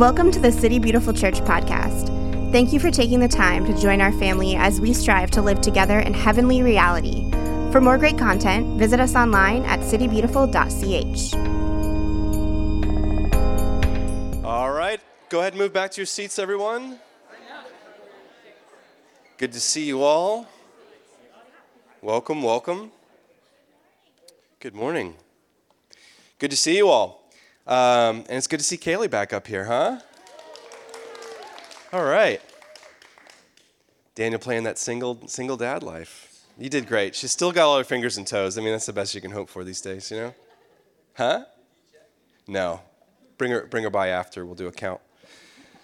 Welcome to the City Beautiful Church podcast. Thank you for taking the time to join our family as we strive to live together in heavenly reality. For more great content, visit us online at citybeautiful.ch. All right, go ahead and move back to your seats, everyone. Good to see you all. Welcome, welcome. Good morning. Good to see you all. Um, and it's good to see Kaylee back up here, huh? All right. Daniel playing that single single dad life. You did great. She's still got all her fingers and toes. I mean, that's the best you can hope for these days, you know? Huh? No. Bring her, bring her by after. We'll do a count.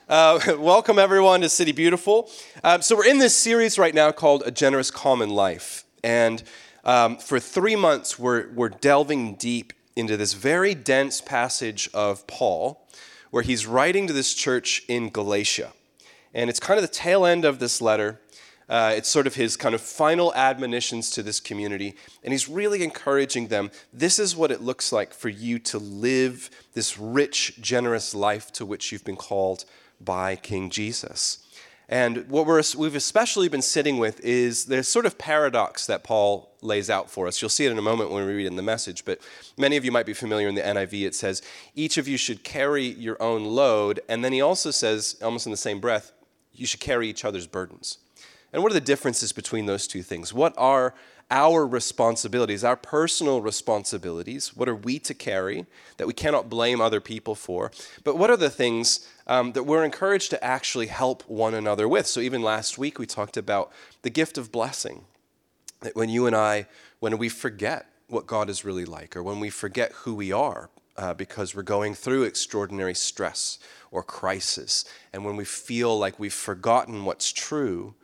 Uh, welcome, everyone, to City Beautiful. Um, so, we're in this series right now called A Generous Common Life. And um, for three months, we're, we're delving deep into this very dense passage of Paul where he's writing to this church in Galatia. And it's kind of the tail end of this letter. Uh, it's sort of his kind of final admonitions to this community. And he's really encouraging them this is what it looks like for you to live this rich, generous life to which you've been called by King Jesus. And what we have especially been sitting with is this sort of paradox that Paul lays out for us. You'll see it in a moment when we read in the message, but many of you might be familiar in the NIV. It says, each of you should carry your own load. And then he also says, almost in the same breath, you should carry each other's burdens. And what are the differences between those two things? What are our responsibilities, our personal responsibilities. What are we to carry that we cannot blame other people for? But what are the things um, that we're encouraged to actually help one another with? So, even last week, we talked about the gift of blessing. That when you and I, when we forget what God is really like, or when we forget who we are, uh, because we're going through extraordinary stress or crisis, and when we feel like we've forgotten what's true,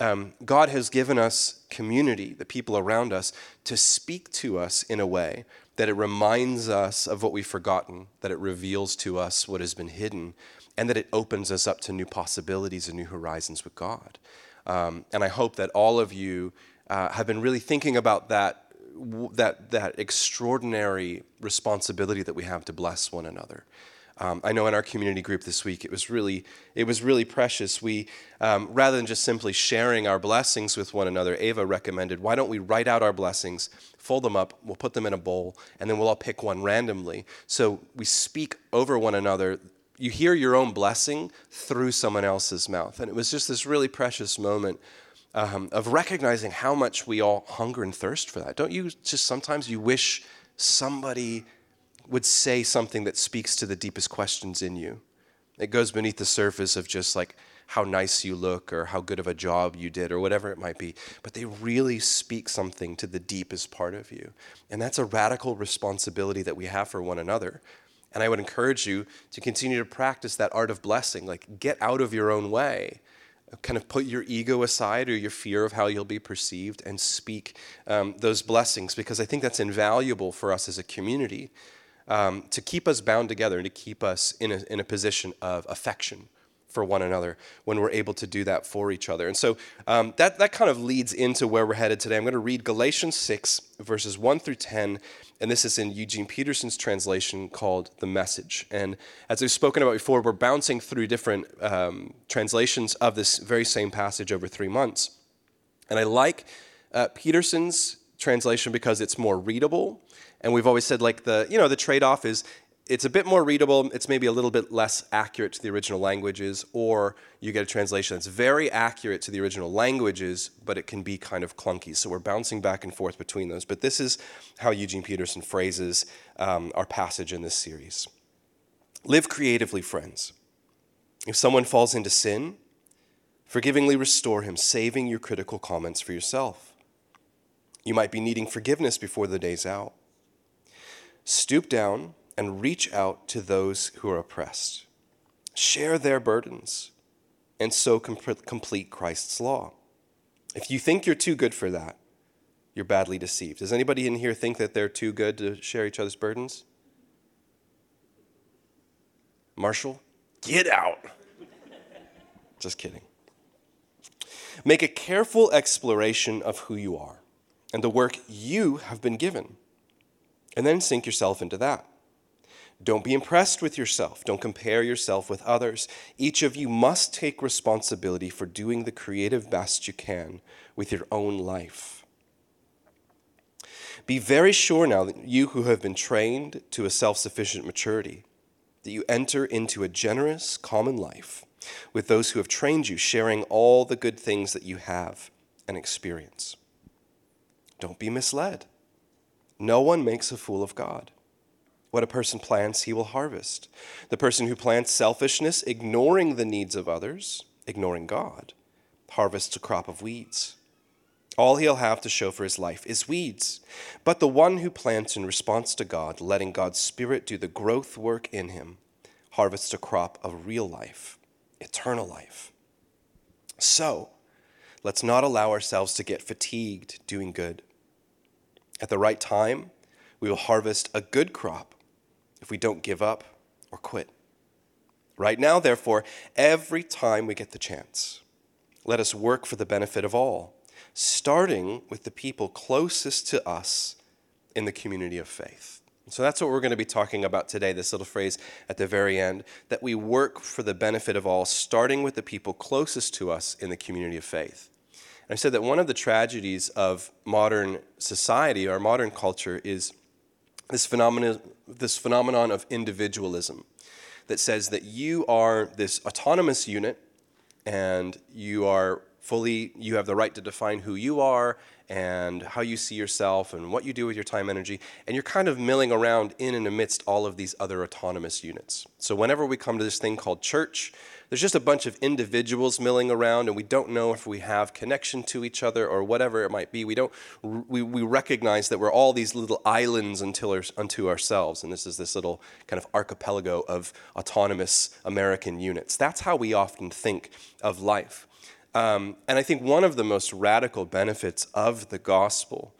um, God has given us community, the people around us, to speak to us in a way that it reminds us of what we've forgotten, that it reveals to us what has been hidden, and that it opens us up to new possibilities and new horizons with God. Um, and I hope that all of you uh, have been really thinking about that, that, that extraordinary responsibility that we have to bless one another. Um, I know in our community group this week, it was really, it was really precious. We, um, rather than just simply sharing our blessings with one another, Ava recommended, why don't we write out our blessings, fold them up, we'll put them in a bowl, and then we'll all pick one randomly. So we speak over one another. You hear your own blessing through someone else's mouth. And it was just this really precious moment um, of recognizing how much we all hunger and thirst for that. Don't you just sometimes you wish somebody would say something that speaks to the deepest questions in you. It goes beneath the surface of just like how nice you look or how good of a job you did or whatever it might be. But they really speak something to the deepest part of you. And that's a radical responsibility that we have for one another. And I would encourage you to continue to practice that art of blessing. Like, get out of your own way. Kind of put your ego aside or your fear of how you'll be perceived and speak um, those blessings because I think that's invaluable for us as a community um, to keep us bound together and to keep us in a, in a position of affection for one another when we're able to do that for each other. And so um, that, that kind of leads into where we're headed today. I'm going to read Galatians 6, verses 1 through 10, and this is in Eugene Peterson's translation called The Message. And as we've spoken about before, we're bouncing through different um, translations of this very same passage over three months. And I like uh, Peterson's translation because it's more readable and we've always said like the you know the trade-off is it's a bit more readable it's maybe a little bit less accurate to the original languages or you get a translation that's very accurate to the original languages but it can be kind of clunky. So we're bouncing back and forth between those but this is how eugene peterson phrases um, our passage in this series. Live creatively friends. If someone falls into sin forgivingly restore him saving your critical comments for yourself. You might be needing forgiveness before the day's out. Stoop down and reach out to those who are oppressed. Share their burdens and so complete Christ's law. If you think you're too good for that, you're badly deceived. Does anybody in here think that they're too good to share each other's burdens? Marshall, get out. Just kidding. Make a careful exploration of who you are and the work you have been given and then sink yourself into that. Don't be impressed with yourself. Don't compare yourself with others. Each of you must take responsibility for doing the creative best you can with your own life. Be very sure now that you who have been trained to a self sufficient maturity, that you enter into a generous, common life with those who have trained you, sharing all the good things that you have and experience. Don't be misled. No one makes a fool of God. What a person plants, he will harvest. The person who plants selfishness, ignoring the needs of others, ignoring God, harvests a crop of weeds. All he'll have to show for his life is weeds. But the one who plants in response to God, letting God's Spirit do the growth work in him, harvests a crop of real life, eternal life. So, let's not allow ourselves to get fatigued doing good. At the right time, we will harvest a good crop if we don't give up or quit. Right now, therefore, every time we get the chance, let us work for the benefit of all, starting with the people closest to us in the community of faith. So that's what we're going to be talking about today, this little phrase at the very end that we work for the benefit of all, starting with the people closest to us in the community of faith. I said that one of the tragedies of modern society or modern culture is this phenomenon, this phenomenon of individualism that says that you are this autonomous unit and you are fully you have the right to define who you are and how you see yourself and what you do with your time energy and you're kind of milling around in and amidst all of these other autonomous units. So whenever we come to this thing called church there's just a bunch of individuals milling around and we don't know if we have connection to each other or whatever it might be. We don't we, we recognize that we're all these little islands until unto ourselves and this is this little kind of archipelago of autonomous american units. That's how we often think of life um, and i think one of the most radical benefits of the gospel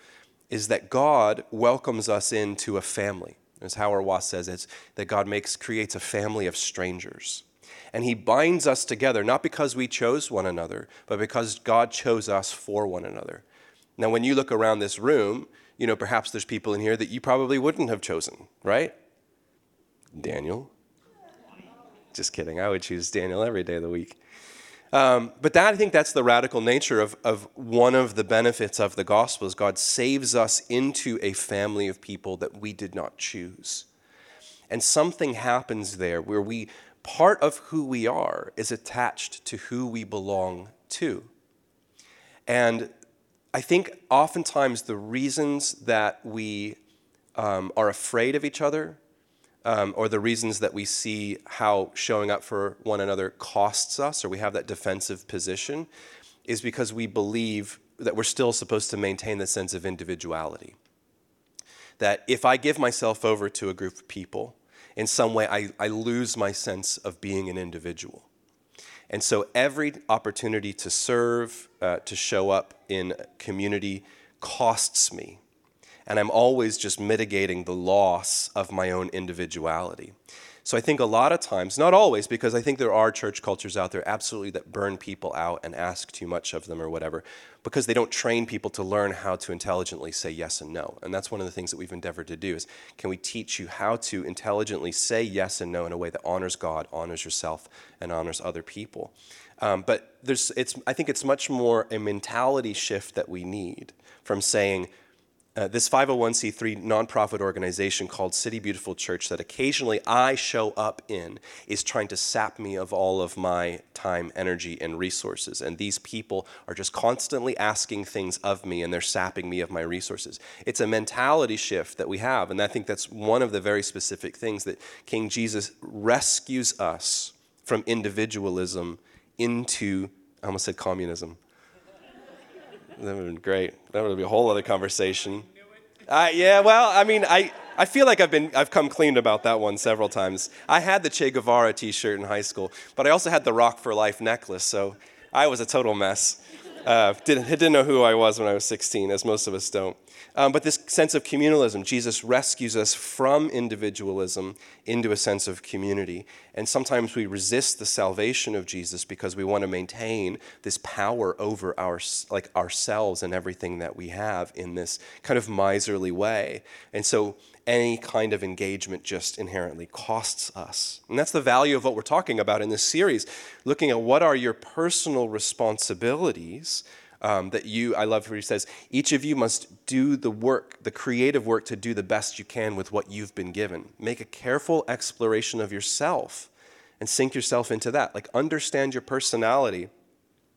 is that god welcomes us into a family as Hauerwas says it's that god makes creates a family of strangers and he binds us together, not because we chose one another, but because God chose us for one another. Now, when you look around this room, you know, perhaps there's people in here that you probably wouldn't have chosen, right? Daniel. Just kidding. I would choose Daniel every day of the week. Um, but that, I think that's the radical nature of, of one of the benefits of the gospel is God saves us into a family of people that we did not choose. And something happens there where we part of who we are is attached to who we belong to. And I think oftentimes the reasons that we um, are afraid of each other, um, or the reasons that we see how showing up for one another costs us, or we have that defensive position, is because we believe that we're still supposed to maintain the sense of individuality. That if I give myself over to a group of people, in some way, I, I lose my sense of being an individual. And so every opportunity to serve, uh, to show up in community costs me. And I'm always just mitigating the loss of my own individuality. So I think a lot of times, not always, because I think there are church cultures out there absolutely that burn people out and ask too much of them or whatever, because they don't train people to learn how to intelligently say yes and no. And that's one of the things that we've endeavored to do is can we teach you how to intelligently say yes and no in a way that honors God, honors yourself, and honors other people. Um, but there's, it's, I think it's much more a mentality shift that we need from saying, uh, this 501c3 nonprofit organization called City Beautiful Church that occasionally I show up in is trying to sap me of all of my time, energy, and resources. And these people are just constantly asking things of me and they're sapping me of my resources. It's a mentality shift that we have. And I think that's one of the very specific things that King Jesus rescues us from individualism into, I almost said communism that would have been great. That would be a whole other conversation. Uh, yeah, well, I mean, I, I feel like I've been I've come clean about that one several times. I had the Che Guevara T-shirt in high school, but I also had the Rock for Life necklace, so I was a total mess. Uh, didn't, didn't know who I was when I was 16, as most of us don't. Um, but this sense of communalism, Jesus rescues us from individualism into a sense of community. And sometimes we resist the salvation of Jesus because we want to maintain this power over our, like ourselves and everything that we have in this kind of miserly way. And so any kind of engagement just inherently costs us. And that's the value of what we're talking about in this series, looking at what are your personal responsibilities um, that you, I love where he says, each of you must do the work, the creative work to do the best you can with what you've been given. Make a careful exploration of yourself and sink yourself into that. Like, understand your personality,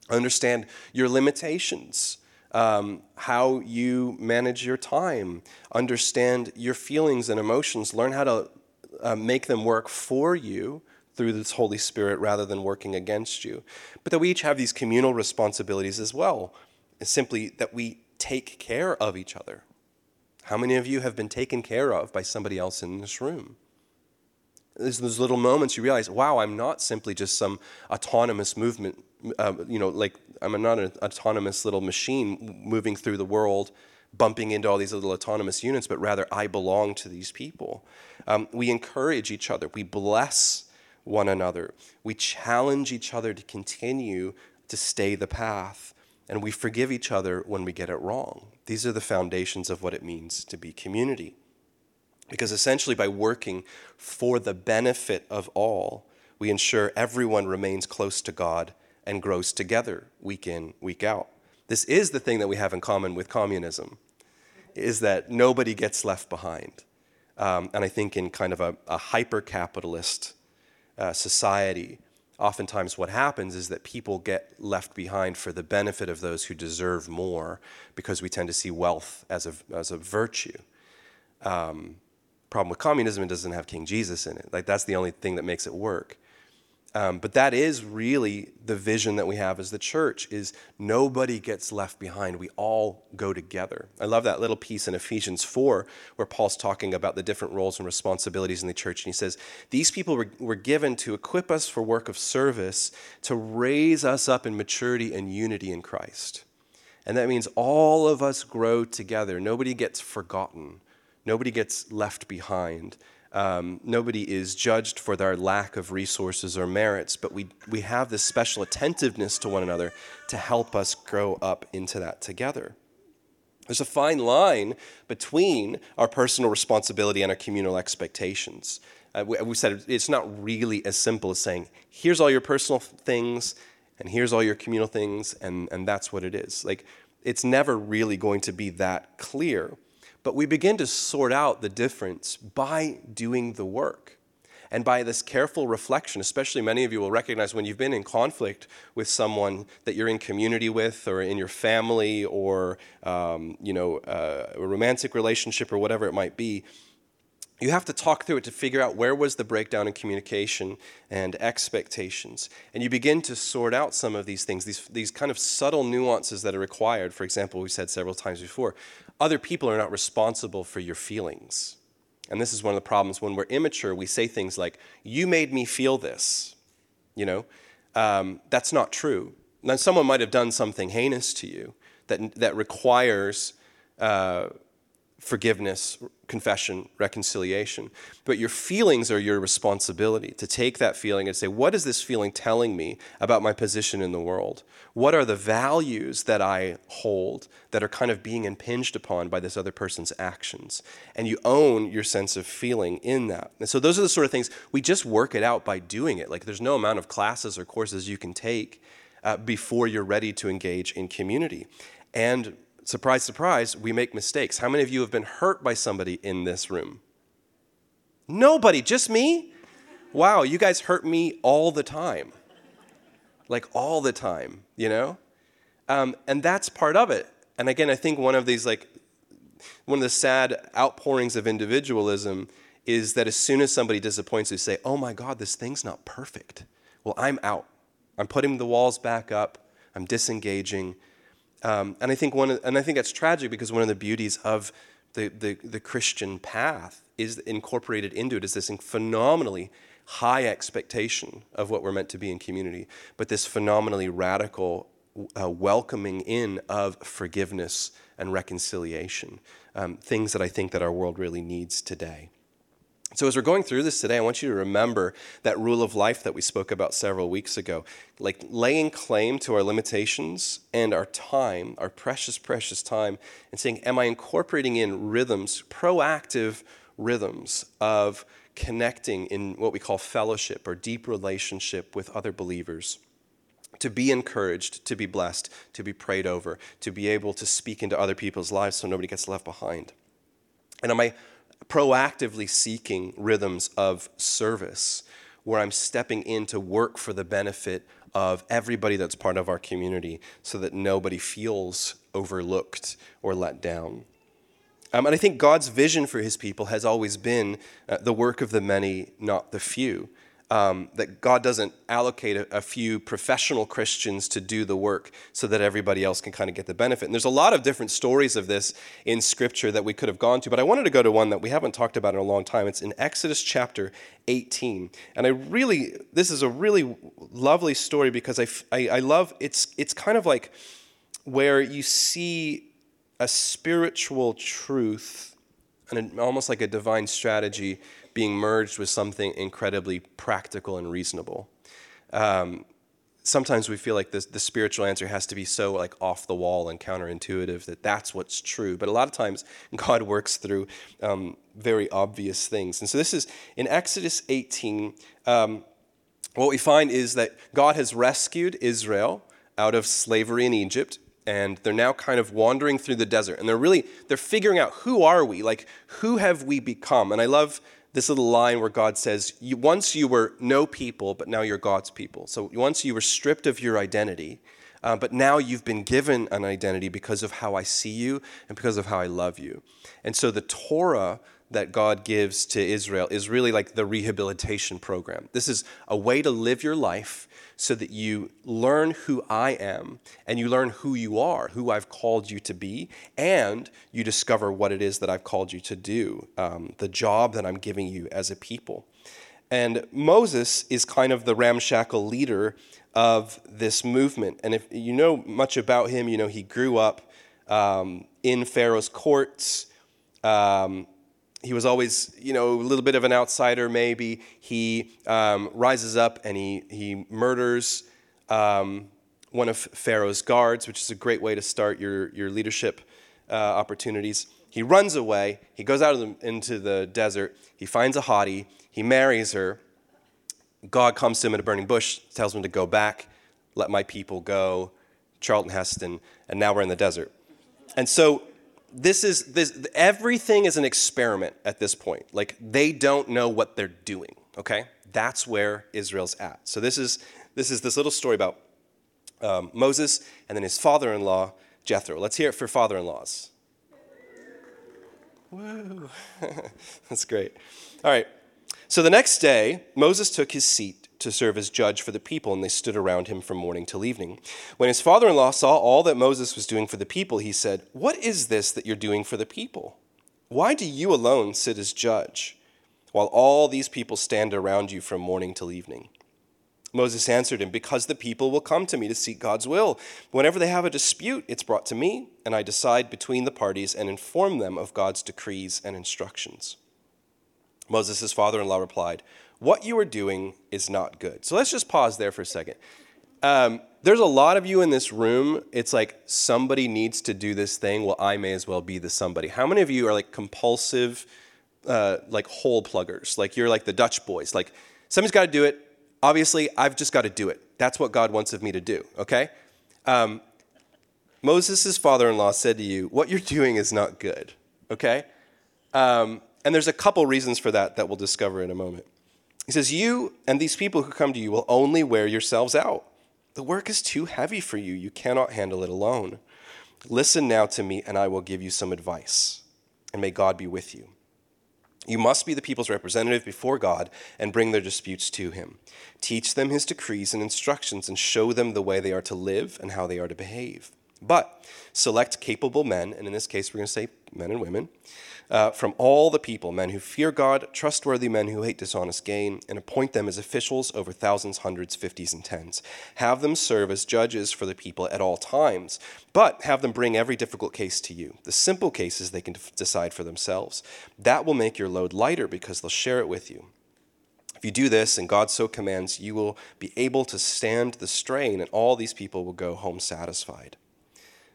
understand your limitations. Um, how you manage your time, understand your feelings and emotions, learn how to uh, make them work for you through this Holy Spirit rather than working against you. But that we each have these communal responsibilities as well. It's simply that we take care of each other. How many of you have been taken care of by somebody else in this room? There's those little moments you realize, wow, I'm not simply just some autonomous movement, uh, you know, like I'm not an autonomous little machine moving through the world, bumping into all these little autonomous units, but rather I belong to these people. Um, we encourage each other, we bless one another. We challenge each other to continue to stay the path, and we forgive each other when we get it wrong. These are the foundations of what it means to be community. Because essentially, by working for the benefit of all, we ensure everyone remains close to God and grows together week in, week out. This is the thing that we have in common with communism, is that nobody gets left behind. Um, and I think in kind of a, a hyper-capitalist uh, society, oftentimes what happens is that people get left behind for the benefit of those who deserve more because we tend to see wealth as a, as a virtue. Um, problem with communism, it doesn't have King Jesus in it. Like, that's the only thing that makes it work. Um, but that is really the vision that we have as the church is nobody gets left behind. We all go together. I love that little piece in Ephesians 4 where Paul's talking about the different roles and responsibilities in the church. And he says, These people were, were given to equip us for work of service, to raise us up in maturity and unity in Christ. And that means all of us grow together. Nobody gets forgotten, nobody gets left behind. Um, nobody is judged for their lack of resources or merits, but we, we have this special attentiveness to one another to help us grow up into that together. There's a fine line between our personal responsibility and our communal expectations. Uh, we, we said it's not really as simple as saying, here's all your personal things, and here's all your communal things, and, and that's what it is. Like, it's never really going to be that clear. But we begin to sort out the difference by doing the work. And by this careful reflection, especially many of you will recognize when you've been in conflict with someone that you're in community with, or in your family, or um, you know, uh, a romantic relationship, or whatever it might be, you have to talk through it to figure out where was the breakdown in communication and expectations. And you begin to sort out some of these things these, these kind of subtle nuances that are required. For example we said several times before other people are not responsible for your feelings. And this is one of the problems. When we're immature we say things like you made me feel this you know? Um, that's not true. Now someone might have done something heinous to you that, that requires uh, forgiveness, confession, reconciliation. But your feelings are your responsibility to take that feeling and say, what is this feeling telling me about my position in the world? What are the values that I hold that are kind of being impinged upon by this other person's actions? And you own your sense of feeling in that. And so those are the sort of things we just work it out by doing it. Like there's no amount of classes or courses you can take uh, before you're ready to engage in community. And surprise, surprise, we make mistakes. How many of you have been hurt by somebody in this room? Nobody, just me? Wow, you guys hurt me all the time. Like all the time, you know? Um, and that's part of it. And again, I think one of these, like, one of the sad outpourings of individualism is that as soon as somebody disappoints you, say, oh my God, this thing's not perfect. Well, I'm out. I'm putting the walls back up. I'm disengaging. Um, and I think one, and I think that's tragic because one of the beauties of the, the, the Christian path is incorporated into it is this phenomenally high expectation of what we're meant to be in community, but this phenomenally radical uh, welcoming in of forgiveness and reconciliation, um, things that I think that our world really needs today. So, as we're going through this today, I want you to remember that rule of life that we spoke about several weeks ago. Like laying claim to our limitations and our time, our precious, precious time, and saying, Am I incorporating in rhythms, proactive rhythms of connecting in what we call fellowship or deep relationship with other believers. To be encouraged, to be blessed, to be prayed over, to be able to speak into other people's lives so nobody gets left behind. And am I proactively seeking rhythms of service where I'm stepping in to work for the benefit of everybody that's part of our community so that nobody feels overlooked or let down? Um, and I think God's vision for his people has always been uh, the work of the many, not the few. Um, that God doesn't allocate a, a, few professional Christians to do the work so that everybody else can kind of get the benefit. And there's a lot of different stories of this in Scripture that we could have gone to, but I wanted to go to one that we haven't talked about in a long time. It's in Exodus chapter 18. And I really, this is a really lovely story because I, I, I love, it's, it's kind of like where you see a spiritual truth and almost like a divine strategy being merged with something incredibly practical and reasonable. Um, sometimes we feel like this, the spiritual answer has to be so like off the wall and counterintuitive that that's what's true. But a lot of times God works through um, very obvious things. And so this is in Exodus 18. Um, what we find is that God has rescued Israel out of slavery in Egypt and they're now kind of wandering through the desert and they're really they're figuring out who are we like who have we become and i love this little line where god says once you were no people but now you're god's people so once you were stripped of your identity uh, but now you've been given an identity because of how i see you and because of how i love you and so the torah that God gives to Israel is really like the rehabilitation program. This is a way to live your life so that you learn who I am and you learn who you are, who I've called you to be, and you discover what it is that I've called you to do, um, the job that I'm giving you as a people. And Moses is kind of the ramshackle leader of this movement. And if you know much about him, you know he grew up um, in Pharaoh's courts. Um, he was always, you know, a little bit of an outsider, maybe. He um, rises up and he, he murders um, one of Pharaoh's guards, which is a great way to start your, your leadership uh, opportunities. He runs away. He goes out the, into the desert. He finds a hottie. He marries her. God comes to him in a burning bush, tells him to go back, let my people go. Charlton Heston, and now we're in the desert. And so this is this everything is an experiment at this point. Like they don't know what they're doing. Okay, that's where Israel's at. So this is this is this little story about um, Moses and then his father-in-law Jethro. Let's hear it for father-in-laws. Woo! that's great. All right. So the next day, Moses took his seat to serve as judge for the people, and they stood around him from morning till evening. When his father in law saw all that Moses was doing for the people, he said, What is this that you're doing for the people? Why do you alone sit as judge, while all these people stand around you from morning till evening? Moses answered him, Because the people will come to me to seek God's will. Whenever they have a dispute, it's brought to me, and I decide between the parties and inform them of God's decrees and instructions. Moses' father in law replied, what you are doing is not good. So let's just pause there for a second. Um, there's a lot of you in this room. It's like somebody needs to do this thing. Well, I may as well be the somebody. How many of you are like compulsive, uh, like hole pluggers? Like you're like the Dutch boys. Like somebody's got to do it. Obviously, I've just got to do it. That's what God wants of me to do. Okay. Um, Moses' father-in-law said to you, "What you're doing is not good." Okay. Um, and there's a couple reasons for that that we'll discover in a moment. He says, You and these people who come to you will only wear yourselves out. The work is too heavy for you. You cannot handle it alone. Listen now to me, and I will give you some advice. And may God be with you. You must be the people's representative before God and bring their disputes to him. Teach them his decrees and instructions and show them the way they are to live and how they are to behave. But select capable men, and in this case, we're going to say men and women, uh, from all the people, men who fear God, trustworthy men who hate dishonest gain, and appoint them as officials over thousands, hundreds, fifties, and tens. Have them serve as judges for the people at all times, but have them bring every difficult case to you. The simple cases they can decide for themselves. That will make your load lighter because they'll share it with you. If you do this, and God so commands, you will be able to stand the strain, and all these people will go home satisfied.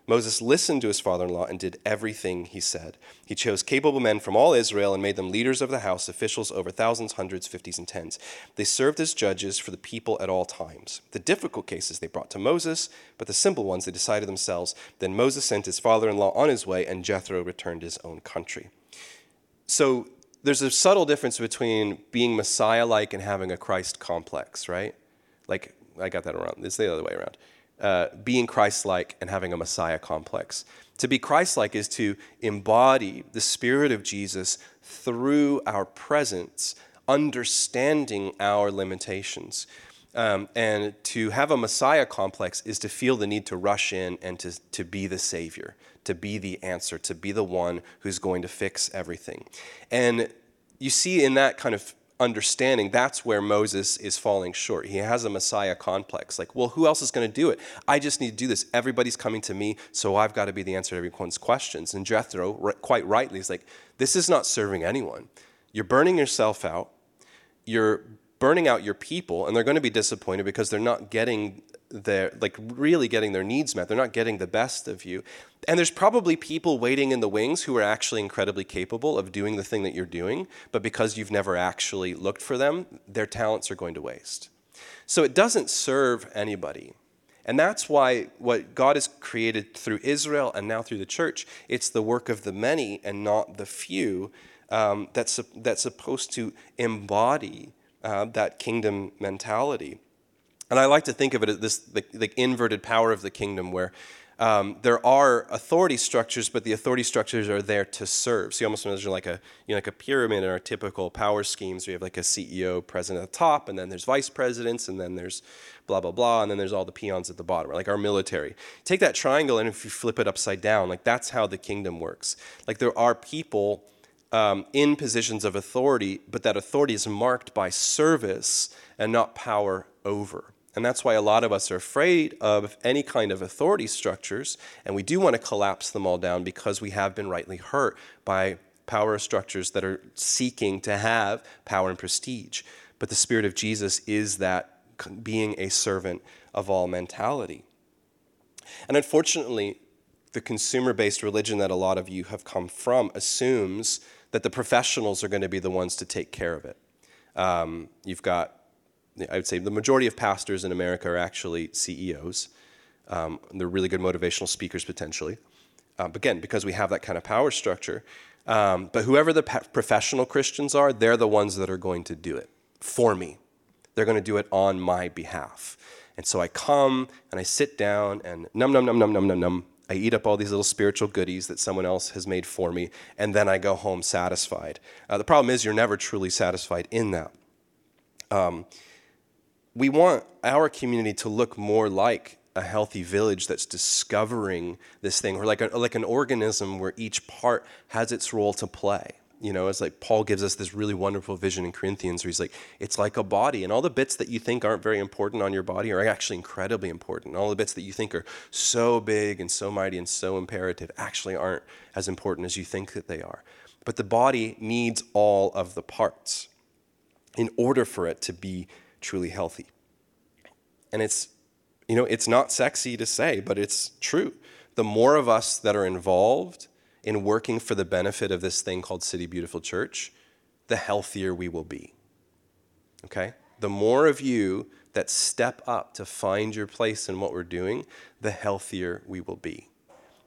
Moses listened to his father in law and did everything he said. He chose capable men from all Israel and made them leaders of the house, officials over thousands, hundreds, fifties, and tens. They served as judges for the people at all times. The difficult cases they brought to Moses, but the simple ones they decided themselves. Then Moses sent his father in law on his way, and Jethro returned to his own country. So there's a subtle difference between being Messiah like and having a Christ complex, right? Like, I got that around. It's the other way around uh, being Christ like and having a Messiah complex. To be Christ like is to embody the Spirit of Jesus through our presence, understanding our limitations. Um, and to have a Messiah complex is to feel the need to rush in and to, to be the Savior, to be the answer, to be the one who's going to fix everything. And you see in that kind of understanding, that's where Moses is falling short. He has a Messiah complex. Like, well, who else is going to do it? I just need to do this. Everybody's coming to me, so I've got to be the answer to everyone's questions. And Jethro, quite rightly, is like, this is not serving anyone. You're burning yourself out. You're burning out your people, and they're going to be disappointed because they're not getting their like really getting their needs met. They're not getting the best of you. And there's probably people waiting in the wings who are actually incredibly capable of doing the thing that you're doing, but because you've never actually looked for them, their talents are going to waste. So it doesn't serve anybody. And that's why what God has created through Israel and now through the church, it's the work of the many and not the few um, that's, that's supposed to embody uh, that kingdom mentality. And I like to think of it as this the, the inverted power of the kingdom, where um, there are authority structures, but the authority structures are there to serve. So you almost imagine like a you know, like a pyramid in our typical power schemes. Where you have like a CEO, president at the top, and then there's vice presidents, and then there's blah blah blah, and then there's all the peons at the bottom, like our military. Take that triangle, and if you flip it upside down, like that's how the kingdom works. Like there are people um, in positions of authority, but that authority is marked by service and not power over. And that's why a lot of us are afraid of any kind of authority structures, and we do want to collapse them all down because we have been rightly hurt by power structures that are seeking to have power and prestige. But the Spirit of Jesus is that being a servant of all mentality. And unfortunately, the consumer based religion that a lot of you have come from assumes that the professionals are going to be the ones to take care of it. Um, you've got I would say the majority of pastors in America are actually CEOs. Um, they're really good motivational speakers potentially. Um, again, because we have that kind of power structure. Um, but whoever the professional Christians are, they're the ones that are going to do it for me. They're going to do it on my behalf. And so I come and I sit down and num, num, num, num, num, num, num. I eat up all these little spiritual goodies that someone else has made for me, and then I go home satisfied. Uh, the problem is, you're never truly satisfied in that. Um, we want our community to look more like a healthy village that's discovering this thing, or like, a, like an organism where each part has its role to play. You know, it's like Paul gives us this really wonderful vision in Corinthians where he's like, it's like a body, and all the bits that you think aren't very important on your body are actually incredibly important. All the bits that you think are so big and so mighty and so imperative actually aren't as important as you think that they are. But the body needs all of the parts in order for it to be truly healthy. And it's, you know, it's not sexy to say, but it's true. The more of us that are involved in working for the benefit of this thing called City Beautiful Church, the healthier we will be. Okay? The more of you that step up to find your place in what we're doing, the healthier we will be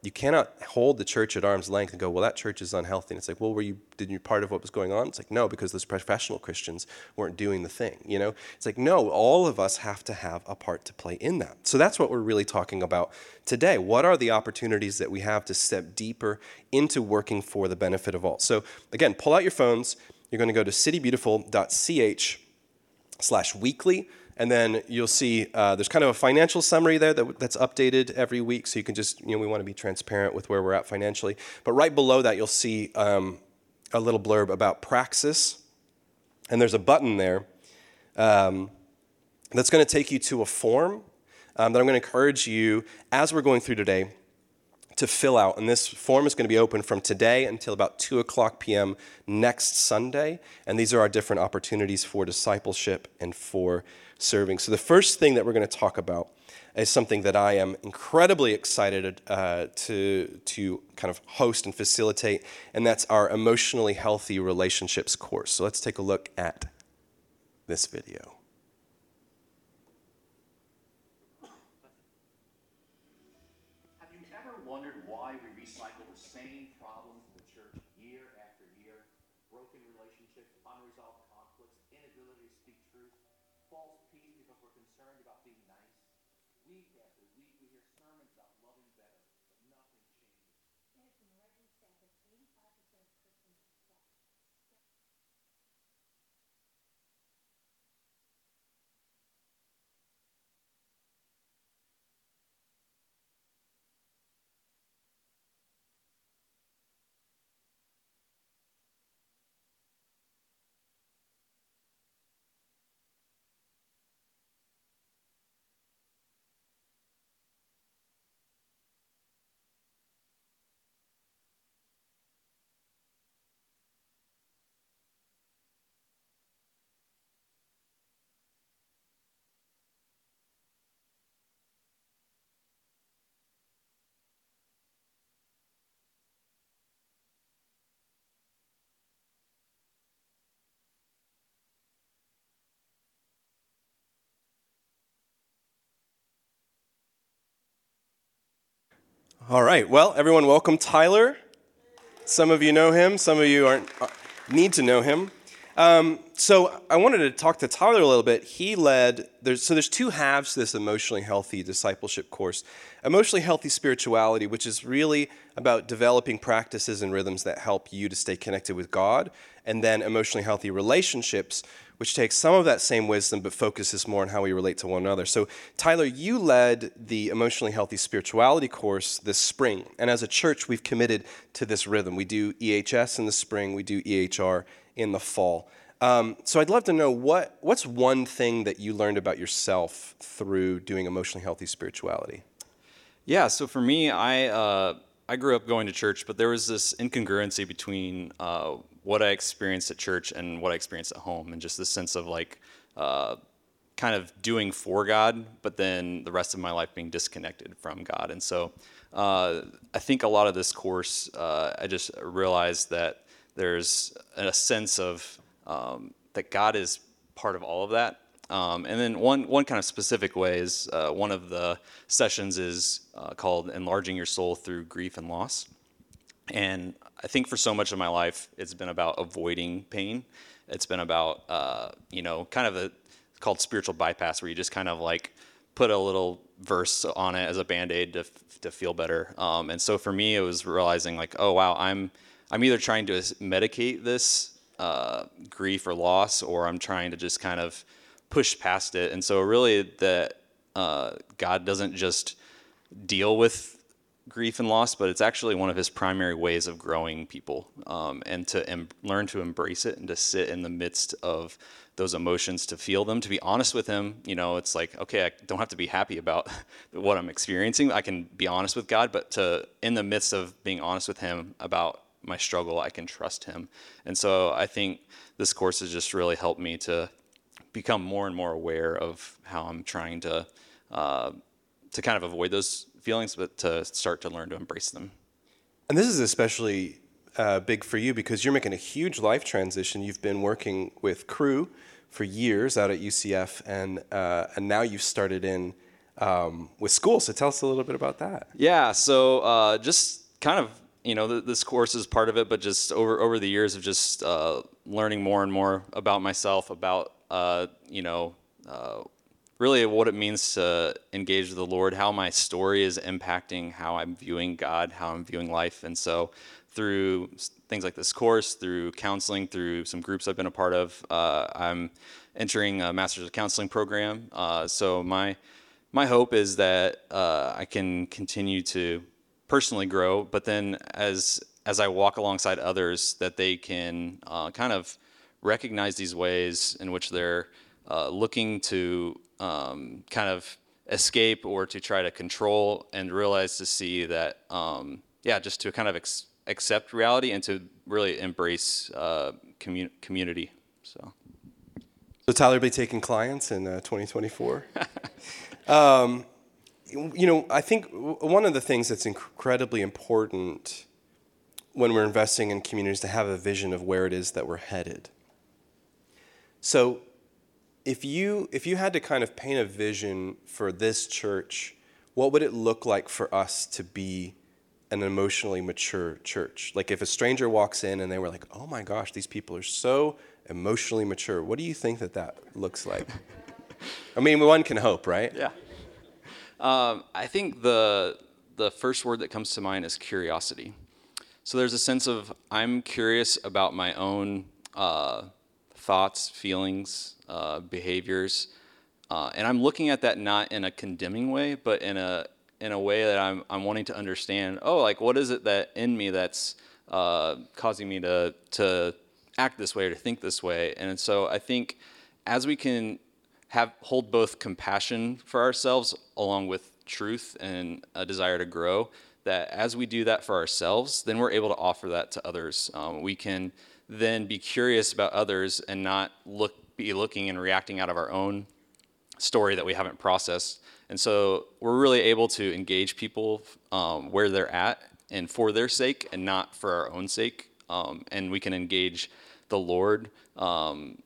you cannot hold the church at arm's length and go, well, that church is unhealthy. And it's like, well, were you, did you part of what was going on? It's like, no, because those professional Christians weren't doing the thing, you know? It's like, no, all of us have to have a part to play in that. So that's what we're really talking about today. What are the opportunities that we have to step deeper into working for the benefit of all? So again, pull out your phones. You're going to go to citybeautiful.ch slash weekly and then you'll see uh, there's kind of a financial summary there that, that's updated every week. So you can just, you know, we want to be transparent with where we're at financially. But right below that, you'll see um, a little blurb about Praxis. And there's a button there um, that's going to take you to a form um, that I'm going to encourage you, as we're going through today, to fill out. And this form is going to be open from today until about 2 o'clock p.m. next Sunday. And these are our different opportunities for discipleship and for serving. So, the first thing that we're going to talk about is something that I am incredibly excited uh, to, to kind of host and facilitate, and that's our Emotionally Healthy Relationships course. So, let's take a look at this video. All right. Well, everyone, welcome Tyler. Some of you know him. Some of you aren't uh, need to know him. Um, so I wanted to talk to Tyler a little bit. He led there's so there's two halves to this emotionally healthy discipleship course. Emotionally healthy spirituality, which is really about developing practices and rhythms that help you to stay connected with God, and then emotionally healthy relationships, which takes some of that same wisdom but focuses more on how we relate to one another. So, Tyler, you led the Emotionally Healthy Spirituality course this spring. And as a church, we've committed to this rhythm. We do EHS in the spring, we do EHR in the fall. Um, so, I'd love to know what, what's one thing that you learned about yourself through doing emotionally healthy spirituality? Yeah, so for me, I. Uh I grew up going to church, but there was this incongruency between uh, what I experienced at church and what I experienced at home, and just the sense of like uh, kind of doing for God, but then the rest of my life being disconnected from God. And so uh, I think a lot of this course, uh, I just realized that there's a sense of um, that God is part of all of that, um, and then one, one kind of specific way is uh, one of the sessions is uh, called Enlarging Your Soul Through Grief and Loss. And I think for so much of my life, it's been about avoiding pain. It's been about, uh, you know, kind of a called spiritual bypass, where you just kind of like put a little verse on it as a band aid to, to feel better. Um, and so for me, it was realizing like, oh wow, I'm I'm either trying to medicate this uh, grief or loss, or I'm trying to just kind of push past it. And so, really, that uh, God doesn't just deal with grief and loss, but it's actually one of his primary ways of growing people um, and to em- learn to embrace it and to sit in the midst of those emotions, to feel them, to be honest with him. You know, it's like, okay, I don't have to be happy about what I'm experiencing. I can be honest with God, but to, in the midst of being honest with him about my struggle, I can trust him. And so I think this course has just really helped me to become more and more aware of how I'm trying to uh, to kind of avoid those feelings, but to start to learn to embrace them. And this is especially uh, big for you because you're making a huge life transition. You've been working with Cru for years out at UCF, and uh, and now you've started in um, with school. So tell us a little bit about that. Yeah. So uh, just kind of you know th- this course is part of it, but just over over the years of just uh, learning more and more about myself, about uh, you know, uh, really what it means to engage the Lord, how my story is impacting how I'm viewing God, how I'm viewing life. And so, through things like this course, through counseling, through some groups I've been a part of, uh, I'm entering a Master's of Counseling program. Uh, so, my my hope is that uh, I can continue to personally grow, but then as as I walk alongside others, that they can uh, kind of recognize these ways in which they're uh, looking to um, kind of escape or to try to control, and realize to see that, um, yeah, just to kind of ex- accept reality and to really embrace uh, commun- community. So. So Tyler be taking clients in uh, 2024. um, you know, I think one of the things that's incredibly important when we're investing in communities to have a vision of where it is that we're headed. So, if you if you had to kind of paint a vision for this church, what would it look like for us to be an emotionally mature church? Like if a stranger walks in and they were like, "Oh my gosh, these people are so emotionally mature." What do you think that that looks like? I mean, one can hope, right? Yeah. Um, I think the the first word that comes to mind is curiosity. So there's a sense of I'm curious about my own uh, thoughts, feelings, uh, behaviors, uh, and I'm looking at that not in a condemning way, but in a in a way that I'm I'm wanting to understand. Oh, like what is it that in me that's uh, causing me to to act this way or to think this way? And so I think as we can have hold both compassion for ourselves along with truth and a desire to grow that as we do that for ourselves then we're able to offer that to others um, we can then be curious about others and not look be looking and reacting out of our own story that we haven't processed and so we're really able to engage people um, where they're at and for their sake and not for our own sake um, and we can engage the lord um,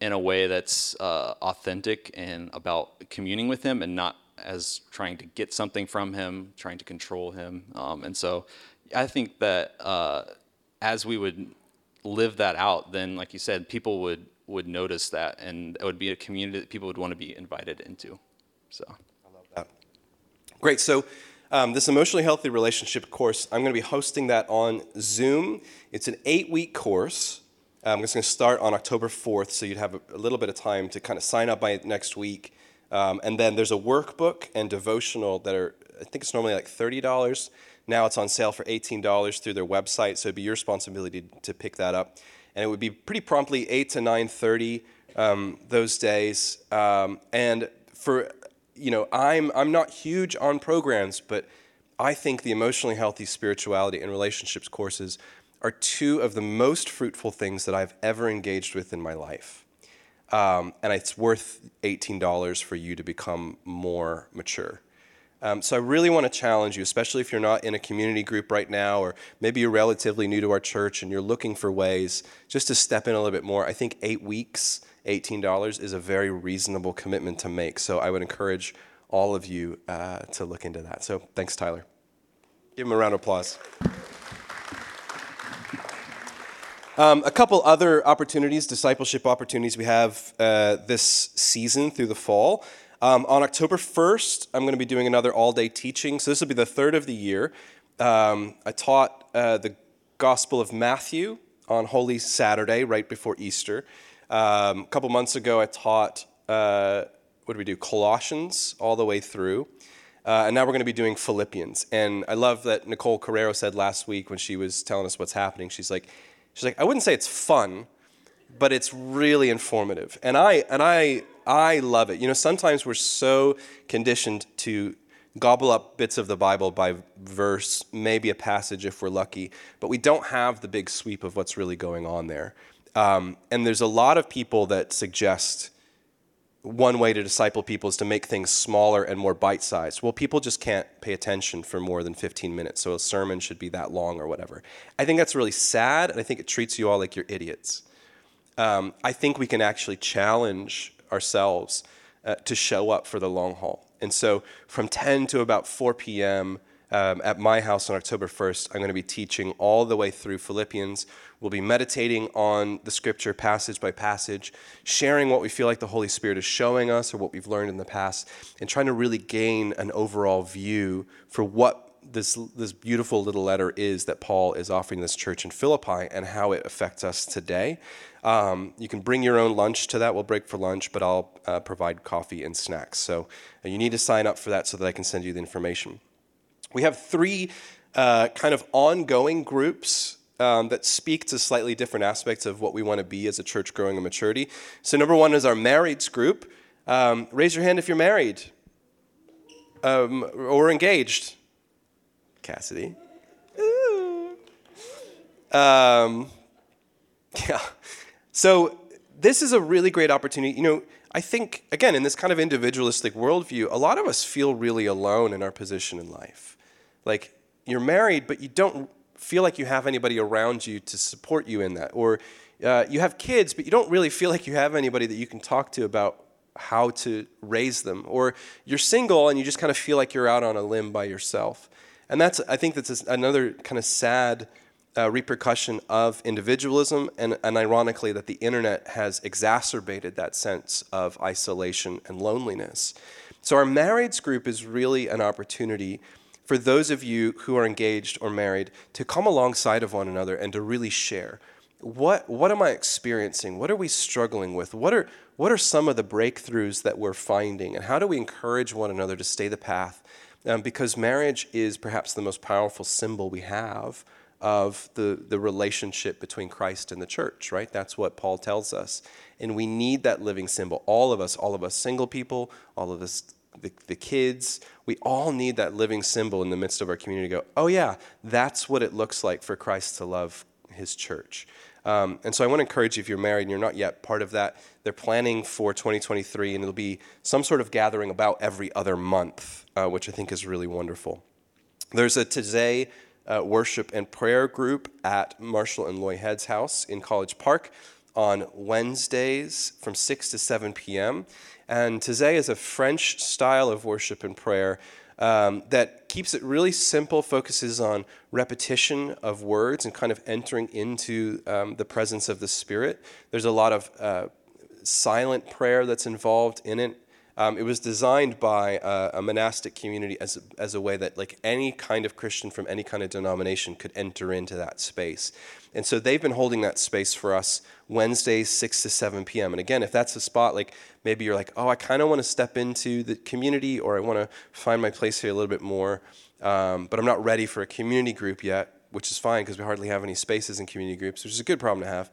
in a way that's uh, authentic and about communing with him and not as trying to get something from him, trying to control him. Um, and so I think that uh, as we would live that out, then, like you said, people would, would notice that and it would be a community that people would want to be invited into. So I love that. Great. So um, this emotionally healthy relationship course, I'm going to be hosting that on Zoom. It's an eight week course. Um, it's going to start on October 4th, so you'd have a, a, little bit of time to kind of sign up by next week. Um, and then there's a workbook and devotional that are, I think it's normally like $30. Now it's on sale for $18 through their website, so it'd be your responsibility to pick that up. And it would be pretty promptly 8 to 9.30 um, those days. Um, and for, you know, I'm, I'm not huge on programs, but I think the emotionally healthy spirituality and relationships courses – are two of the most fruitful things that I've ever engaged with in my life. Um, and it's worth $18 for you to become more mature. Um, so I really want to challenge you, especially if you're not in a community group right now, or maybe you're relatively new to our church and you're looking for ways just to step in a little bit more. I think eight weeks, $18 is a very reasonable commitment to make. So I would encourage all of you uh, to look into that. So thanks, Tyler. Give him a round of applause. Um, a couple other opportunities, discipleship opportunities we have uh, this season through the fall. Um, on October 1st, I'm going to be doing another all day teaching. So this will be the third of the year. Um, I taught uh, the Gospel of Matthew on Holy Saturday, right before Easter. Um, a couple months ago, I taught, uh, what do we do? Colossians all the way through. Uh, and now we're going to be doing Philippians. And I love that Nicole Carrero said last week when she was telling us what's happening, she's like, She's like, I wouldn't say it's fun, but it's really informative. And I and I I love it. You know, sometimes we're so conditioned to gobble up bits of the Bible by verse, maybe a passage if we're lucky, but we don't have the big sweep of what's really going on there. Um, and there's a lot of people that suggest one way to disciple people is to make things smaller and more bite sized. Well, people just can't pay attention for more than 15 minutes, so a sermon should be that long or whatever. I think that's really sad, and I think it treats you all like you're idiots. Um, I think we can actually challenge ourselves uh, to show up for the long haul. And so from 10 to about 4 p.m., um, at my house on October 1st, I'm going to be teaching all the way through Philippians. We'll be meditating on the scripture passage by passage, sharing what we feel like the Holy Spirit is showing us or what we've learned in the past, and trying to really gain an overall view for what this, this beautiful little letter is that Paul is offering this church in Philippi and how it affects us today. Um, you can bring your own lunch to that. We'll break for lunch, but I'll uh, provide coffee and snacks. So uh, you need to sign up for that so that I can send you the information. We have three uh, kind of ongoing groups um, that speak to slightly different aspects of what we want to be as a church growing in maturity. So, number one is our marrieds group. Um, raise your hand if you're married. um, or engaged, Cassidy. Um, yeah. So this is a really great opportunity. You know, I think, again, in this kind of individualistic worldview, a lot of us feel really alone in our position in life. Like, you're married, but you don't feel like you have anybody around you to support you in that. Or uh, you have kids, but you don't really feel like you have anybody that you can talk to about how to raise them. Or you're single and you just kind of feel like you're out on a limb by yourself. And that's, I think that's another kind of sad uh, repercussion of individualism, and, and ironically, that the internet has exacerbated that sense of isolation and loneliness. So, our marrieds group is really an opportunity for those of you who are engaged or married to come alongside of one another and to really share. What, what am I experiencing? What are we struggling with? What are, what are some of the breakthroughs that we're finding? And how do we encourage one another to stay the path? Um, because marriage is perhaps the most powerful symbol we have of the, the relationship between Christ and the church, right? That's what Paul tells us. And we need that living symbol. All of us, all of us single people, all of us, the, the kids, we all need that living symbol in the midst of our community to go, oh, yeah, that's what it looks like for Christ to love his church. Um, and so I want to encourage you if you're married and you're not yet part of that, they're planning for 2023, and it'll be some sort of gathering about every other month, uh, which I think is really wonderful. There's a today uh, worship and prayer group at Marshall and Loy Head's house in College Park on Wednesdays from 6 to 7 p.m. And Taizé is a French style of worship and prayer um, that keeps it really simple, focuses on repetition of words and kind of entering into um, the presence of the Spirit. There's a lot of uh, silent prayer that's involved in it. Um, it was designed by a, a, monastic community as a, as a way that like any kind of Christian from any kind of denomination could enter into that space. And so they've been holding that space for us Wednesdays, 6 to 7 p.m. And again, if that's a spot, like maybe you're like, oh, I kind of want to step into the community or I want to find my place here a little bit more, um, but I'm not ready for a community group yet, which is fine because we hardly have any spaces in community groups, which is a good problem to have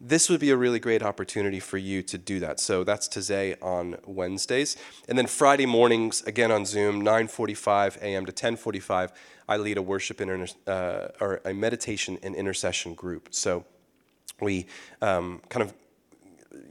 this would be a really great opportunity for you to do that. So that's Taizé on Wednesdays. And then Friday mornings, again on Zoom, 9.45 a.m. to 10.45, I lead a worship inter- uh, or a meditation and intercession group. So we um, kind of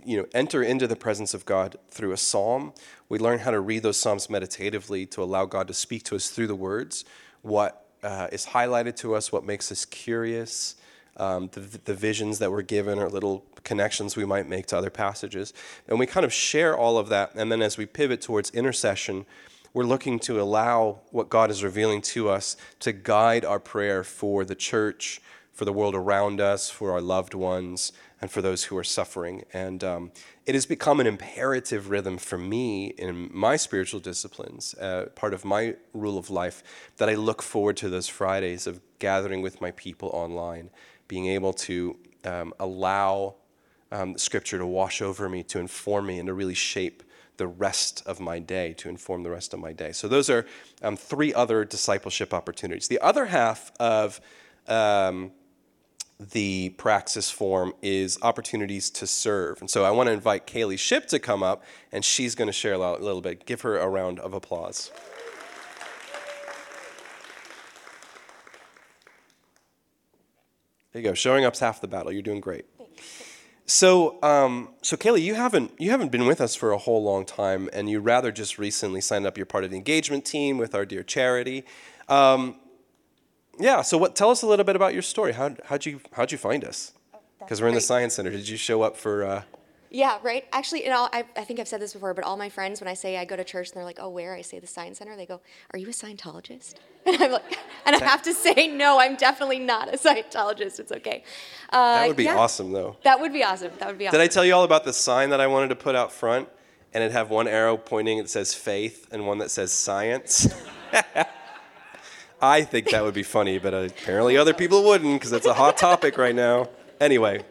you know, enter into the presence of God through a psalm. We learn how to read those psalms meditatively to allow God to speak to us through the words, what uh, is highlighted to us, what makes us curious, um, the, the visions that we're given or little connections we might make to other passages. And we kind of share all of that. And then as we pivot towards intercession, we're looking to allow what God is revealing to us to guide our prayer for the church, for the world around us, for our loved ones, and for those who are suffering. And um, it has become an imperative rhythm for me in my spiritual disciplines, uh, part of my rule of life, that I look forward to those Fridays of gathering with my people online being able to um, allow um, Scripture to wash over me, to inform me, and to really shape the rest of my day, to inform the rest of my day. So, those are um, three other discipleship opportunities. The other half of um, the praxis form is opportunities to serve. And so I want to invite Kaylee Ship to come up, and she's going to share a little bit. Give her a round of applause. There you go. Showing up's half the battle. You're doing great. So, um, so Kaylee, you haven't you haven't been with us for a whole long time, and you rather just recently signed up. You're part of the engagement team with our dear charity. Um, yeah. So, what? Tell us a little bit about your story. How how'd you how'd you find us? Because oh, we're in the science center. Did you show up for? Uh, yeah, right. Actually, and know, I, I think I've said this before, but all my friends, when I say I go to church and they're like, oh, where? I say the Science Center, they go, are you a Scientologist? And I'm like, and I have to say, no, I'm definitely not a Scientologist. It's okay. Uh, that would be yeah, awesome, though. That would be awesome. That would be awesome. Did I tell you all about the sign that I wanted to put out front? And it have one arrow pointing that says faith and one that says science. I think that would be funny, but apparently other people wouldn't because it's a hot topic right now. Anyway.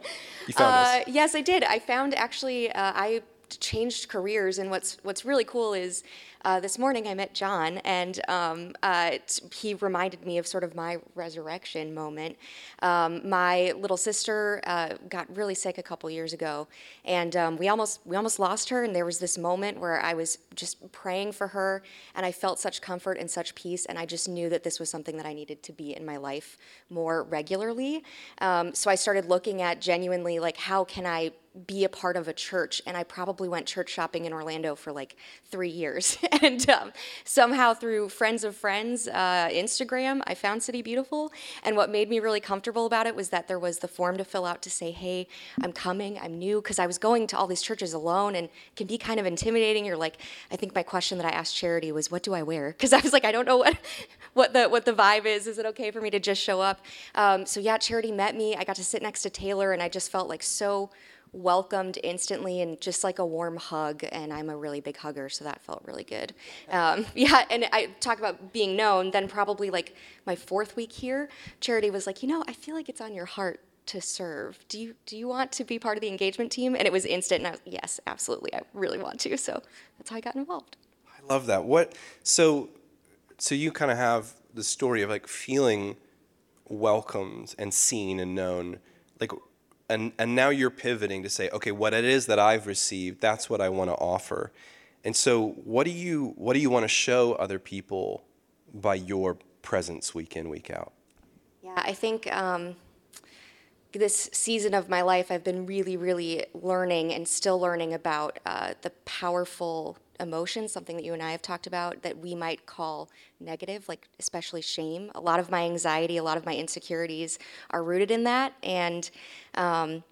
Found uh. Yes, I did. I found actually, uh, I changed careers, and what's what's really cool is uh, this morning I met John, and um, uh, he reminded me of sort of my resurrection moment. Um, my little sister uh, got really sick a couple years ago, and um, we almost we almost lost her. And there was this moment where I was just praying for her, and I felt such comfort and such peace, and I just knew that this was something that I needed to be in my life more regularly. Um, so I started looking at genuinely like how can I be a part of a church and i probably went church shopping in orlando for like three years. And um, somehow through friends of friends uh, instagram i found city beautiful. And what made me really comfortable about it was that there was the form to fill out to say hey i'm coming. I'm new. Because i was going to all these churches alone and can be kind of intimidating. You're like i think my question that i asked charity was what do i wear? Because i was like i don't know what what the what the vibe is. Is it okay for me to just show up? Um, so yeah charity met me. I got to sit next to taylor and i just felt like so welcomed instantly and just like a warm hug. And I'm a really big hugger, so that felt really good. Um, yeah, and I talk about being known. Then probably like my fourth week here, Charity was like, you know, I feel like it's on your heart to serve. Do you do you want to be part of the engagement team? And it was instant. And I was, yes, absolutely, I really want to. So that's how I got involved. I love that. What so so you kind of have the story of like feeling welcomed and seen and known. Like and and now you're pivoting to say, okay, what it is that I've received, that's what I want to offer. And so, what do you what do you want to show other people by your presence week in week out? Yeah, I think um, this season of my life, I've been really, really learning and still learning about uh, the powerful emotions, something that you and I have talked about that we might call negative, like especially shame. A lot of my anxiety, a lot of my insecurities are rooted in that. And um,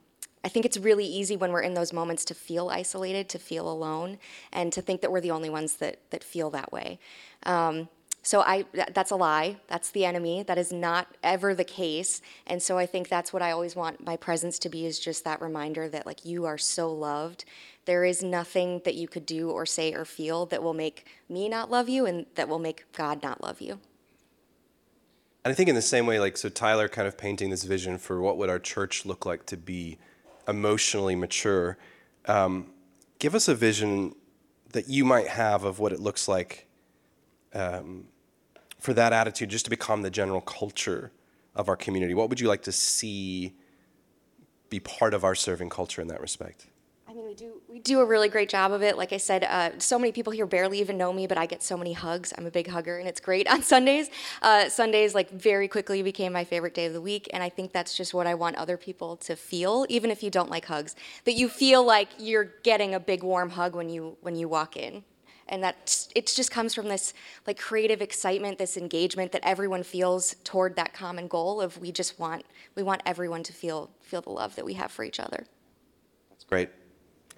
I think it's really easy when we're in those moments to feel isolated, to feel alone, and to think that we're the only ones that, that feel that way. Um, so I that's a lie. That's the enemy. That is not ever the case. And so I think that's what I always want my presence to be is just that reminder that like you are so loved. There is nothing that you could do or say or feel that will make me not love you and that will make God not love you. And I think in the same way, like so Tyler kind of painting this vision for what would our church look like to be emotionally mature. Um, give us a vision that you might have of what it looks like um, for that attitude just to become the general culture of our community? What would you like to see be part of our serving culture in that respect? I mean, we do we do a really great job of it. Like I said, uh, so many people here barely even know me, but I get so many hugs. I'm a big hugger, and it's great on Sundays. Uh, Sundays like very quickly became my favorite day of the week, and I think that's just what I want other people to feel, even if you don't like hugs, that you feel like you're getting a big warm hug when you when you walk in and that it just comes from this like creative excitement this engagement that everyone feels toward that common goal of we just want we want everyone to feel feel the love that we have for each other. That's great.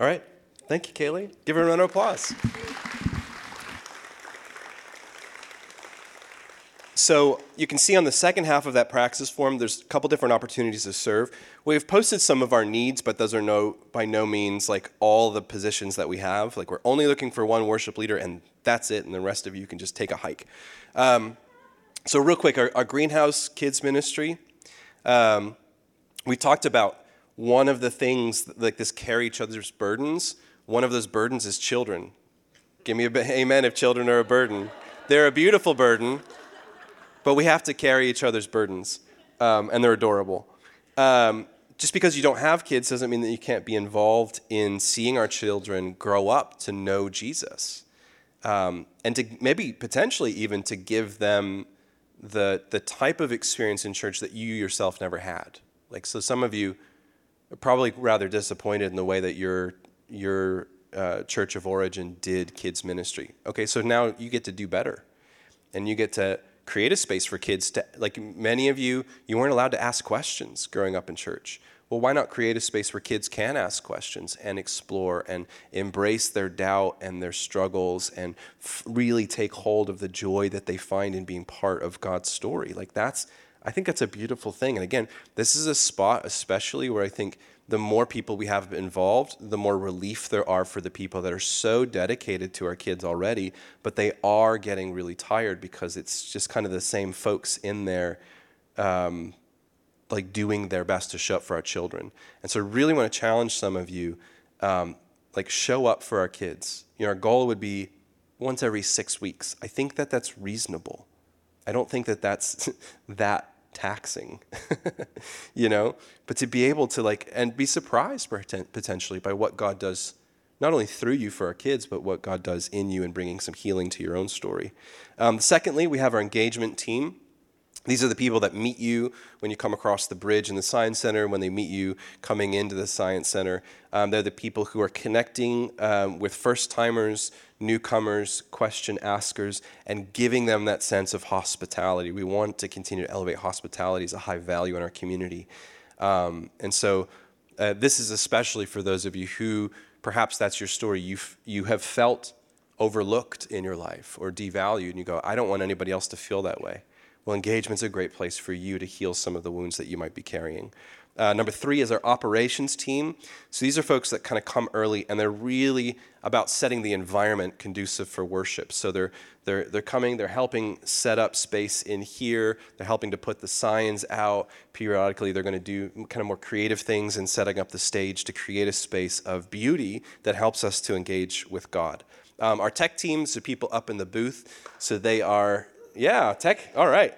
All right. Thank you kaylee. Give her a round of applause So you can see on the second half of that praxis form, there's a couple different opportunities to serve. We've posted some of our needs, but those are no by no means like all the positions that we have. Like we're only looking for one worship leader, and that's it, and the rest of you can just take a hike. Um, so real quick, our, our, greenhouse kids ministry. Um, we talked about one of the things like this carry each other's burdens. One of those burdens is children. Give me a amen if children are a burden. They're a beautiful burden but we have to carry each other's burdens, um, and they're adorable. Um, just because you don't have kids doesn't mean that you can't be involved in seeing our children grow up to know Jesus, um, and to maybe potentially even to give them the the type of experience in church that you yourself never had. Like so, some of you are probably rather disappointed in the way that your your uh, church of origin did kids ministry. Okay, so now you get to do better, and you get to create a space for kids to, like many of you, you weren't allowed to ask questions growing up in church. Well, why not create a space where kids can ask questions and explore and embrace their doubt and their struggles and f- really take hold of the joy that they find in being part of God's story? Like, that's, I think that's a beautiful thing. And again, this is a spot, especially where I think the more people we have involved, the more relief there are for the people that are so dedicated to our kids already, but they are getting really tired because it's just kind of the same folks in there, um, like doing their best to show up for our children. And so, I really want to challenge some of you, um, like show up for our kids. You know, our goal would be once every six weeks. I think that that's reasonable. I don't think that that's that taxing, you know? But to be able to, like, and be surprised potentially by what God does, not only through you for our kids, but what God does in you and bringing some healing to your own story. Um, secondly, we have our engagement team. These are the people that meet you when you come across the bridge in the Science Center, when they meet you coming into the Science Center. Um, they're the people who are connecting um, with first timers, newcomers, question askers, and giving them that sense of hospitality. We want to continue to elevate hospitality as a high value in our community. Um, and so, uh, this is especially for those of you who perhaps that's your story. You've, you have felt overlooked in your life or devalued, and you go, I don't want anybody else to feel that way. Well, engagement's a great place for you to heal some of the wounds that you might be carrying. Uh, number three is our operations team. So these are folks that kind of come early and they're really about setting the environment conducive for worship. So they're, they're, they're coming, they're helping set up space in here, they're helping to put the signs out. Periodically, they're going to do kind of more creative things in setting up the stage to create a space of beauty that helps us to engage with God. Um, our tech teams are people up in the booth, so they are yeah, tech. All right.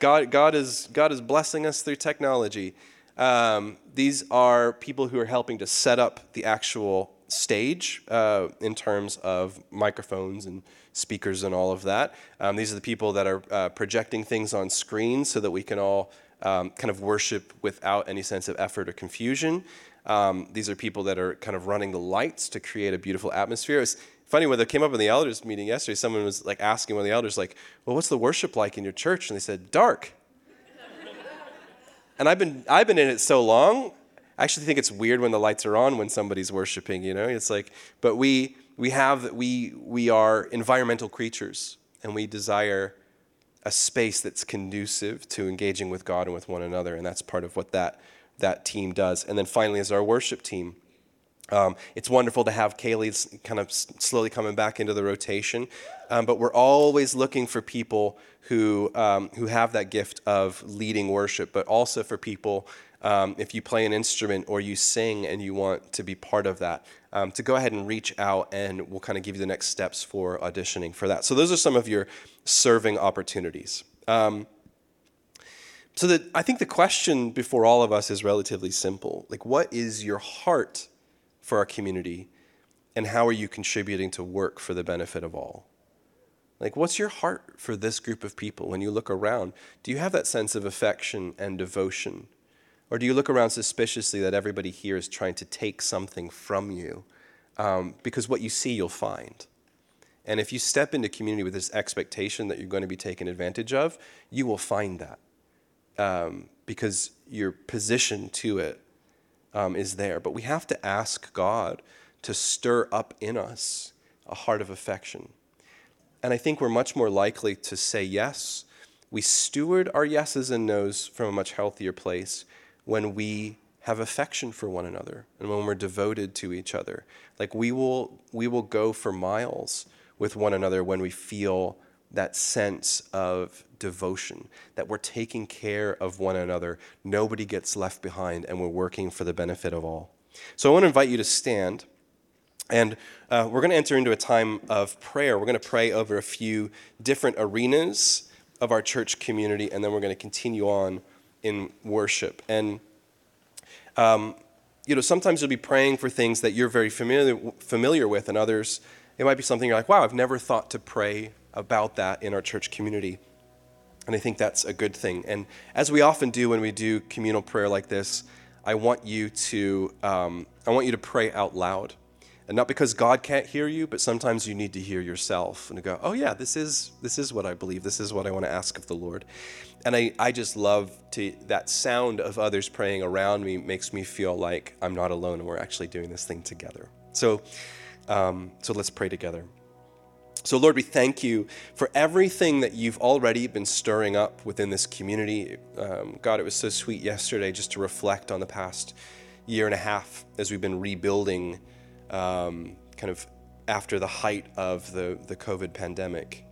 God, God is God is blessing us through technology. Um, these are people who are helping to set up the actual stage uh, in terms of microphones and speakers and all of that. Um, these are the people that are uh, projecting things on screen so that we can all um, kind of worship without any sense of effort or confusion. Um, these are people that are kind of running the lights to create a beautiful atmosphere. It's, funny when they came up in the elders meeting yesterday someone was like asking one of the elders like well what's the worship like in your church? And they said dark. And i've been i've been in it so long i actually think it's weird when the lights are on when somebody's worshiping you know? It's like but we we have we we are environmental creatures and we desire a space that's conducive to engaging with god and with one another and that's part of what that that team does. And then finally is our worship team um, it's wonderful to have Kaylee kind of slowly coming back into the rotation, um, but we're always looking for people who um, who have that gift of leading worship, but also for people um, if you play an instrument or you sing and you want to be part of that, um, to go ahead and reach out, and we'll kind of give you the next steps for auditioning for that. So those are some of your serving opportunities. Um, so that I think the question before all of us is relatively simple. Like, what is your heart? For our community? And how are you contributing to work for the benefit of all? Like, what's your heart for this group of people when you look around? Do you have that sense of affection and devotion? Or do you look around suspiciously that everybody here is trying to take something from you? Um, because what you see, you'll find. And if you step into community with this expectation that you're going to be taken advantage of, you will find that um, because your position to it um, is there. But we have to ask God to stir up in us a heart of affection. And I think we're much more likely to say yes. We steward our yeses and nos from a much healthier place when we have affection for one another and when we're devoted to each other. Like we will, we will go for miles with one another when we feel that sense of devotion, that we're taking care of one another, nobody gets left behind, and we're working for the benefit of all. So I want to invite you to stand, and uh, we're going to enter into a time of prayer. We're going to pray over a few different arenas of our church community, and then we're going to continue on in worship. And um, you know, sometimes you'll be praying for things that you're very familiar familiar with, and others it might be something you're like, "Wow, I've never thought to pray about that in our church community. And I think that's a good thing. And as we often do when we do communal prayer like this, I want you to um, I want you to pray out loud, and not because God can't hear you, but sometimes you need to hear yourself and go, oh yeah, this is this is what I believe. This is what I want to ask of the Lord. And I, I just love to that sound of others praying around me makes me feel like I'm not alone and we're actually doing this thing together. So um, so let's pray together. So, Lord, we thank you for everything that you've already been stirring up within this community. Um, God, it was so sweet yesterday just to reflect on the past year and a half as we've been rebuilding um, kind of after the height of the, the COVID pandemic.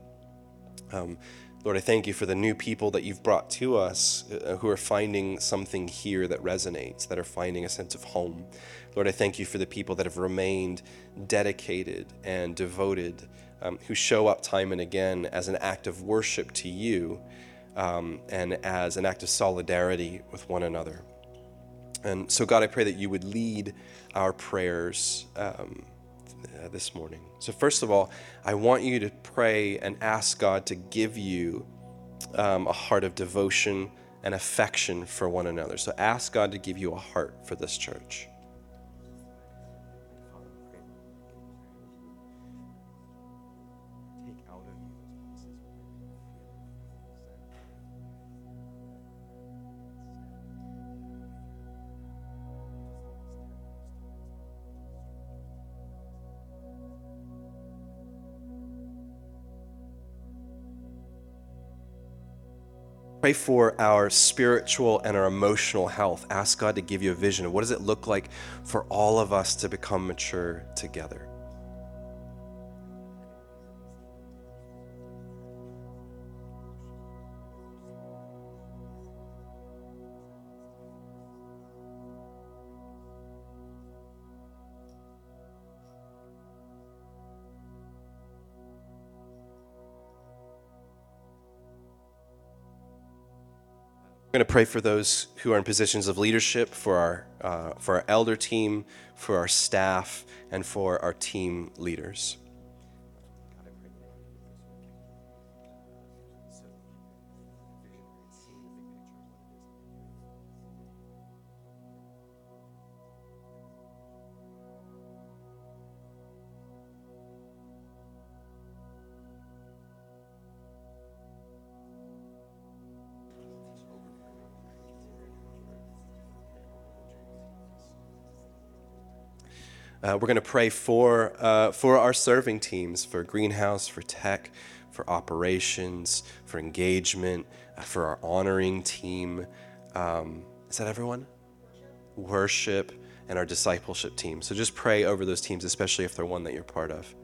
Um, Lord, I thank you for the new people that you've brought to us uh, who are finding something here that resonates, that are finding a sense of home. Lord, I thank you for the people that have remained dedicated and devoted um, who show up time and again as an act of worship to you um, and as an act of solidarity with one another. And so, God, I pray that you would lead our prayers um, uh, this morning. So, first of all, I want you to pray and ask God to give you um, a heart of devotion and affection for one another. So, ask God to give you a heart for this church. Pray for our spiritual and our emotional health. Ask God to give you a vision of what does it look like for all of us to become mature together. Pray for those who are in positions of leadership, for our, uh, for our elder team, for our staff, and for our team leaders. Uh, we're going to pray for, uh, for our serving teams, for greenhouse, for tech, for operations, for engagement, uh, for our honoring team. Um, is that everyone? Worship and our discipleship team. So just pray over those teams, especially if they're one that you're part of.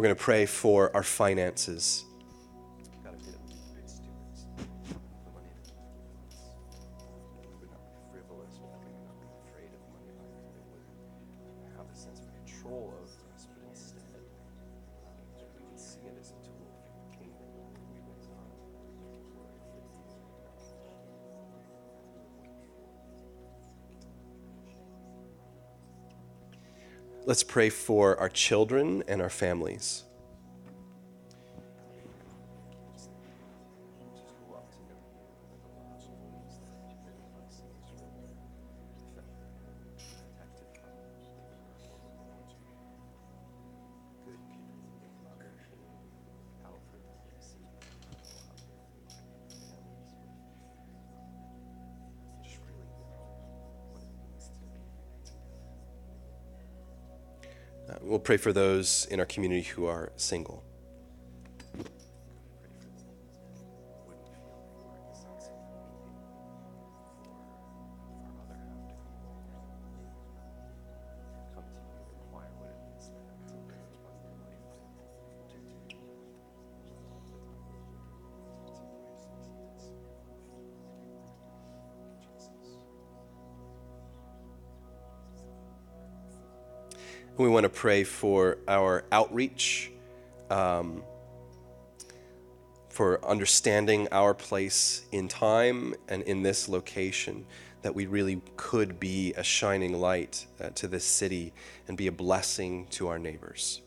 We're going to pray for our finances. Let's pray for our children and our families. Pray for those in our community who are single. We want to pray for our outreach, um, for understanding our place in time and in this location, that we really could be a shining light uh, to this city and be a blessing to our neighbors.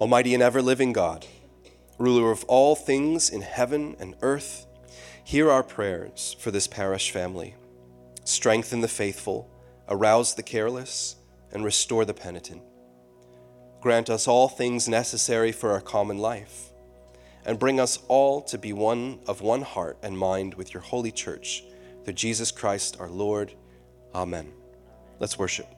Almighty and ever living God, ruler of all things in heaven and earth, hear our prayers for this parish family. strengthen the faithful, arouse the careless, and restore the penitent. Grant us all things necessary for our common life, and bring us all to be one of one heart and mind with your holy church, through Jesus Christ our Lord. Amen. Let's worship.